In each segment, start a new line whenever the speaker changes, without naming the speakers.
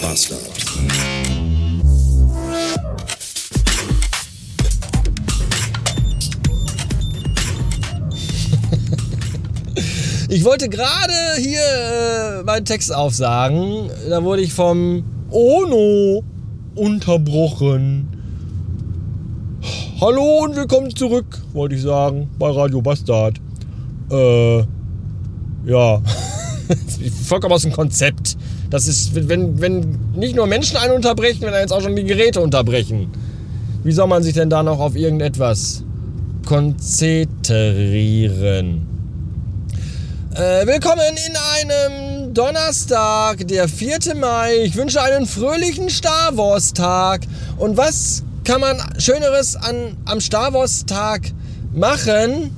Bastard.
Ich wollte gerade hier äh, meinen Text aufsagen. Da wurde ich vom Ono unterbrochen. Hallo und willkommen zurück, wollte ich sagen, bei Radio Bastard. Äh, ja. Vollkommen aus dem Konzept. Das ist, wenn, wenn nicht nur Menschen einen unterbrechen, wenn jetzt auch schon die Geräte unterbrechen. Wie soll man sich denn da noch auf irgendetwas konzentrieren? Äh, willkommen in einem Donnerstag, der 4. Mai. Ich wünsche einen fröhlichen Star Wars Tag. Und was kann man Schöneres an, am Star Wars Tag machen?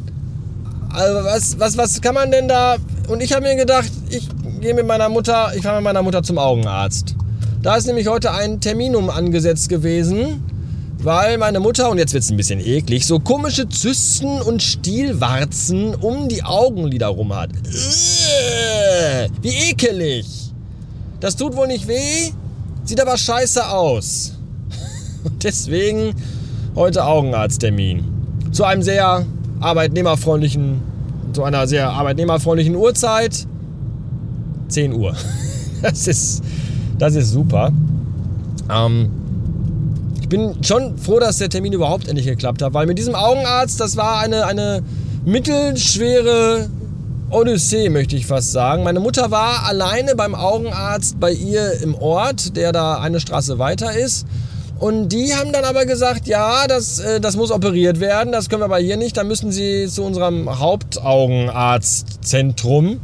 Also was, was, was kann man denn da? Und ich habe mir gedacht, ich gehe mit meiner Mutter, ich fahre mit meiner Mutter zum Augenarzt. Da ist nämlich heute ein Terminum angesetzt gewesen, weil meine Mutter, und jetzt wird es ein bisschen eklig, so komische Zysten und Stielwarzen um die Augenlider rum hat. Wie ekelig. Das tut wohl nicht weh, sieht aber scheiße aus. Und deswegen heute Augenarzttermin. Zu einem sehr arbeitnehmerfreundlichen, zu einer sehr arbeitnehmerfreundlichen Uhrzeit. 10 Uhr. Das ist, das ist super. Ähm, ich bin schon froh, dass der Termin überhaupt endlich geklappt hat, weil mit diesem Augenarzt, das war eine, eine mittelschwere Odyssee, möchte ich fast sagen. Meine Mutter war alleine beim Augenarzt bei ihr im Ort, der da eine Straße weiter ist. Und die haben dann aber gesagt, ja, das, äh, das muss operiert werden, das können wir aber hier nicht. Da müssen Sie zu unserem Hauptaugenarztzentrum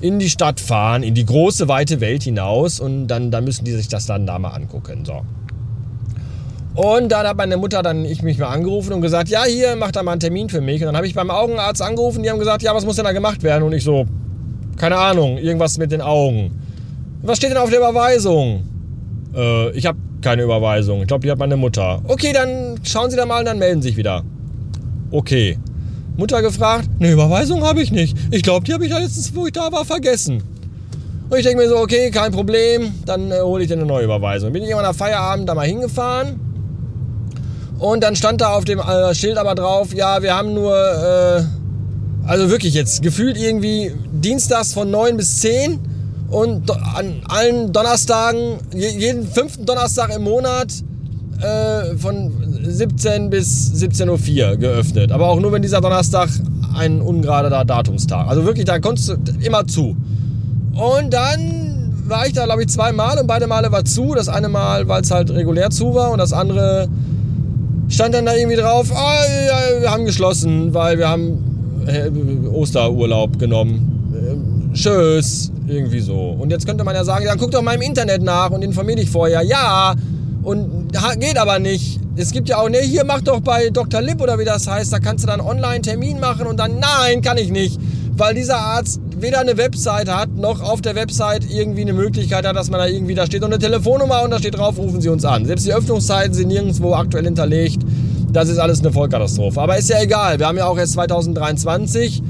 in die Stadt fahren, in die große, weite Welt hinaus und dann, dann müssen die sich das dann da mal angucken. So. Und dann hat meine Mutter dann ich mich mal angerufen und gesagt, ja, hier, mach da mal einen Termin für mich. Und dann habe ich beim Augenarzt angerufen, die haben gesagt, ja, was muss denn da gemacht werden? Und ich so, keine Ahnung, irgendwas mit den Augen. Was steht denn auf der Überweisung? Äh, ich habe keine Überweisung. Ich glaube, die hat meine Mutter. Okay, dann schauen Sie da mal und dann melden Sie sich wieder. Okay. Mutter gefragt, eine Überweisung habe ich nicht. Ich glaube, die habe ich letztens, wo ich da war, vergessen. Und ich denke mir so, okay, kein Problem, dann äh, hole ich dir eine neue Überweisung. Bin ich irgendwann nach Feierabend da mal hingefahren. Und dann stand da auf dem äh, Schild aber drauf, ja, wir haben nur, äh, also wirklich jetzt, gefühlt irgendwie dienstags von 9 bis 10 und an allen Donnerstagen, jeden fünften Donnerstag im Monat äh, von 17 bis 17.04 Uhr geöffnet. Aber auch nur, wenn dieser Donnerstag ein ungerader Datumstag. Also wirklich, da konntest du immer zu. Und dann war ich da, glaube ich, zweimal und beide Male war zu. Das eine Mal, weil es halt regulär zu war und das andere stand dann da irgendwie drauf, ah, ja, wir haben geschlossen, weil wir haben äh, Osterurlaub genommen. Äh, tschüss, irgendwie so. Und jetzt könnte man ja sagen, dann guck doch mal im Internet nach und informier dich vorher. Ja, und geht aber nicht. Es gibt ja auch, ne, hier mach doch bei Dr. Lipp oder wie das heißt, da kannst du dann online Termin machen und dann, nein, kann ich nicht. Weil dieser Arzt weder eine Website hat, noch auf der Website irgendwie eine Möglichkeit hat, dass man da irgendwie, da steht noch eine Telefonnummer und da steht drauf, rufen Sie uns an. Selbst die Öffnungszeiten sind nirgendwo aktuell hinterlegt. Das ist alles eine Vollkatastrophe. Aber ist ja egal. Wir haben ja auch erst 2023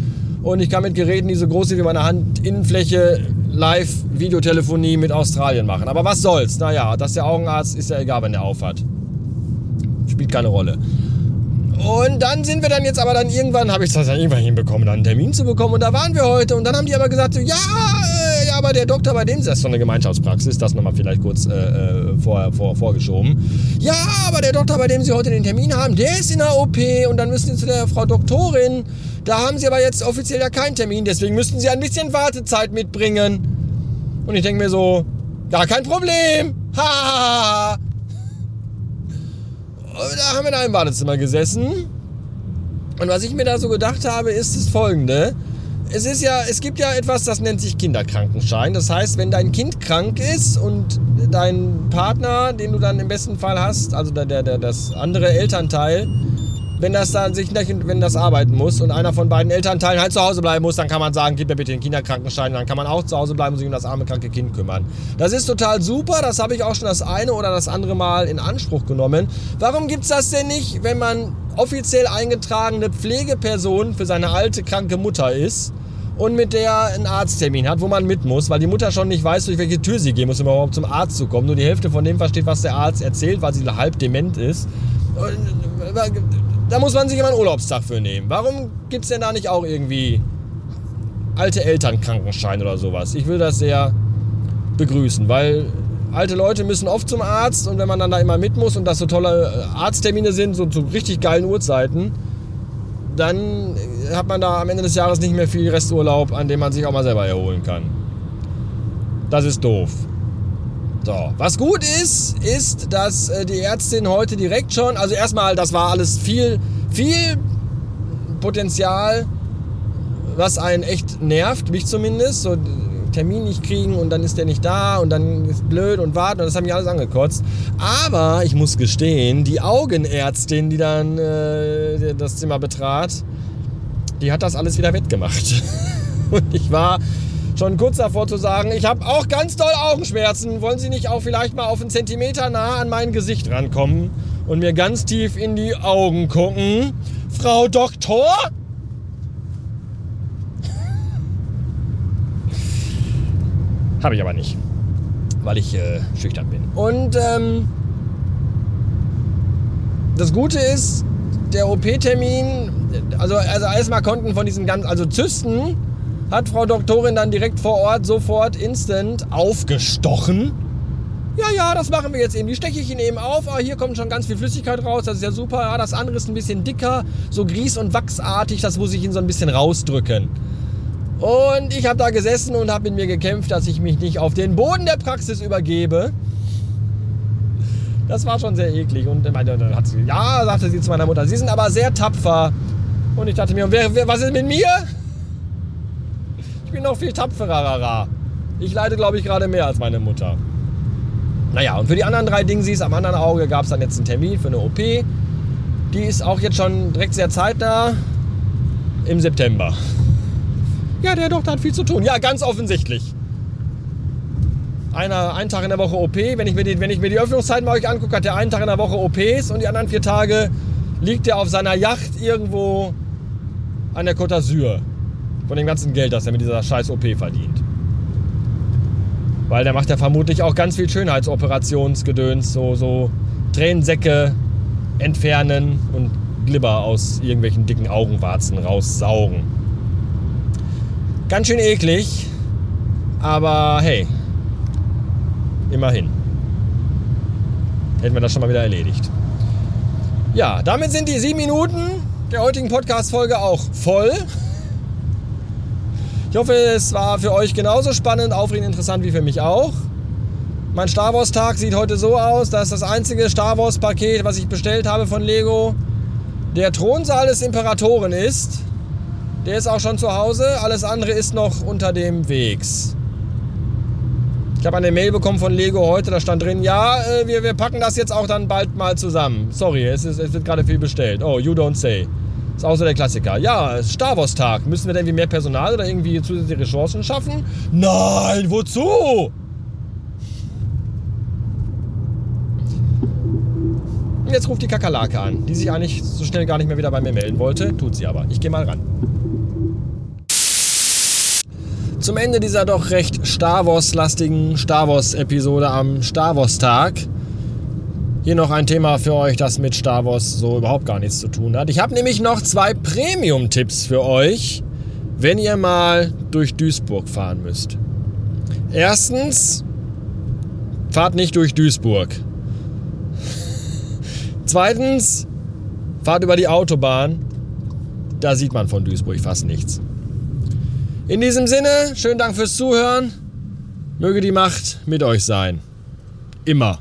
und ich kann mit Geräten, die so groß sind wie meine Handinnenfläche, Live-Videotelefonie mit Australien machen. Aber was soll's? Naja, dass der Augenarzt ist ja egal, wenn der auf hat. Spielt keine Rolle. Und dann sind wir dann jetzt aber dann irgendwann, habe ich das dann irgendwann hinbekommen, dann einen Termin zu bekommen. Und da waren wir heute. Und dann haben die aber gesagt, ja, äh, ja, aber der Doktor, bei dem ist das so eine Gemeinschaftspraxis, das nochmal vielleicht kurz äh, äh, vor, vor, vorgeschoben. Ja, aber der Doktor, bei dem Sie heute den Termin haben, der ist in der OP. Und dann müssen Sie zu der Frau Doktorin. Da haben Sie aber jetzt offiziell ja keinen Termin. Deswegen müssten Sie ein bisschen Wartezeit mitbringen. Und ich denke mir so, ja, kein Problem. Ha, ha. Da haben wir in einem Wartezimmer gesessen. Und was ich mir da so gedacht habe, ist das folgende. Es ist ja, es gibt ja etwas, das nennt sich Kinderkrankenschein. Das heißt, wenn dein Kind krank ist und dein Partner, den du dann im besten Fall hast, also der, der, das andere Elternteil, wenn das dann sich wenn das arbeiten muss und einer von beiden Elternteilen halt zu Hause bleiben muss, dann kann man sagen, gib mir bitte den Kinderkrankenschein, dann kann man auch zu Hause bleiben und sich um das arme kranke Kind kümmern. Das ist total super, das habe ich auch schon das eine oder das andere Mal in Anspruch genommen. Warum gibt es das denn nicht, wenn man offiziell eingetragene Pflegeperson für seine alte kranke Mutter ist und mit der einen Arzttermin hat, wo man mit muss, weil die Mutter schon nicht weiß, durch welche Tür sie gehen muss, um überhaupt zum Arzt zu kommen. Nur die Hälfte von dem versteht, was der Arzt erzählt, weil sie halb dement ist. Da muss man sich immer einen Urlaubstag für nehmen. Warum gibt es denn da nicht auch irgendwie alte Elternkrankenschein oder sowas? Ich würde das sehr begrüßen, weil alte Leute müssen oft zum Arzt und wenn man dann da immer mit muss und das so tolle Arzttermine sind, so zu richtig geilen Uhrzeiten, dann hat man da am Ende des Jahres nicht mehr viel Resturlaub, an dem man sich auch mal selber erholen kann. Das ist doof. So, was gut ist, ist, dass äh, die Ärztin heute direkt schon, also erstmal, das war alles viel, viel Potenzial, was einen echt nervt, mich zumindest. So, Termin nicht kriegen und dann ist der nicht da und dann ist blöd und warten und das haben mich alles angekotzt. Aber ich muss gestehen, die Augenärztin, die dann äh, das Zimmer betrat, die hat das alles wieder wettgemacht. und ich war schon kurz davor zu sagen, ich habe auch ganz doll Augenschmerzen. Wollen Sie nicht auch vielleicht mal auf einen Zentimeter nah an mein Gesicht rankommen und mir ganz tief in die Augen gucken? Frau Doktor? Habe ich aber nicht, weil ich äh, schüchtern bin. Und ähm, das Gute ist, der OP-Termin, also, also erstmal konnten von diesen ganzen, also Zysten hat Frau Doktorin dann direkt vor Ort sofort instant aufgestochen. Ja, ja, das machen wir jetzt eben. Die steche ich Ihnen eben auf. Ah, hier kommt schon ganz viel Flüssigkeit raus. Das ist ja super. Ja, das andere ist ein bisschen dicker, so grieß- und wachsartig. Das muss ich Ihnen so ein bisschen rausdrücken. Und ich habe da gesessen und habe mit mir gekämpft, dass ich mich nicht auf den Boden der Praxis übergebe. Das war schon sehr eklig. Und dann hat sie, ja, sagte sie zu meiner Mutter, Sie sind aber sehr tapfer. Und ich dachte mir, wer, wer, was ist mit mir? Ich bin noch viel tapferer. Ich leide, glaube ich, gerade mehr als meine Mutter. Naja, und für die anderen drei Dingsies am anderen Auge gab es dann jetzt einen Termin für eine OP. Die ist auch jetzt schon direkt sehr zeitnah im September. Ja, der Doktor hat viel zu tun. Ja, ganz offensichtlich. Einer, einen Tag in der Woche OP. Wenn ich, mir die, wenn ich mir die Öffnungszeiten bei euch angucke, hat der einen Tag in der Woche OPs und die anderen vier Tage liegt er auf seiner Yacht irgendwo an der Côte d'Azur. Von dem ganzen Geld, das er mit dieser scheiß OP verdient. Weil der macht ja vermutlich auch ganz viel Schönheitsoperationsgedöns, so, so Tränensäcke entfernen und Glibber aus irgendwelchen dicken Augenwarzen raussaugen. Ganz schön eklig, aber hey, immerhin. Hätten wir das schon mal wieder erledigt. Ja, damit sind die sieben Minuten der heutigen Podcast-Folge auch voll. Ich hoffe, es war für euch genauso spannend, aufregend, interessant wie für mich auch. Mein Star Wars Tag sieht heute so aus, dass das einzige Star Wars Paket, was ich bestellt habe von Lego, der Thronsaal des Imperatoren ist. Der ist auch schon zu Hause. Alles andere ist noch unter dem Wegs. Ich habe eine Mail bekommen von Lego heute, da stand drin, ja, äh, wir, wir packen das jetzt auch dann bald mal zusammen. Sorry, es, ist, es wird gerade viel bestellt. Oh, you don't say. Ist auch so der Klassiker. Ja, Star Wars Tag. Müssen wir da irgendwie mehr Personal oder irgendwie zusätzliche Ressourcen schaffen? Nein, wozu? Jetzt ruft die Kakerlake an, die sich eigentlich so schnell gar nicht mehr wieder bei mir melden wollte. Tut sie aber. Ich gehe mal ran. Zum Ende dieser doch recht Star Wars-lastigen Star Wars-Episode am Star Wars-Tag. Hier noch ein Thema für euch, das mit Star Wars so überhaupt gar nichts zu tun hat. Ich habe nämlich noch zwei Premium-Tipps für euch, wenn ihr mal durch Duisburg fahren müsst. Erstens, fahrt nicht durch Duisburg. Zweitens, fahrt über die Autobahn. Da sieht man von Duisburg fast nichts. In diesem Sinne, schönen Dank fürs Zuhören. Möge die Macht mit euch sein. Immer.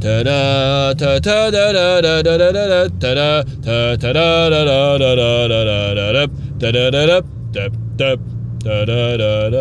ta da ta ta da da da da da da da ta da ta ta da da da da da da da da da da da da da da da da da da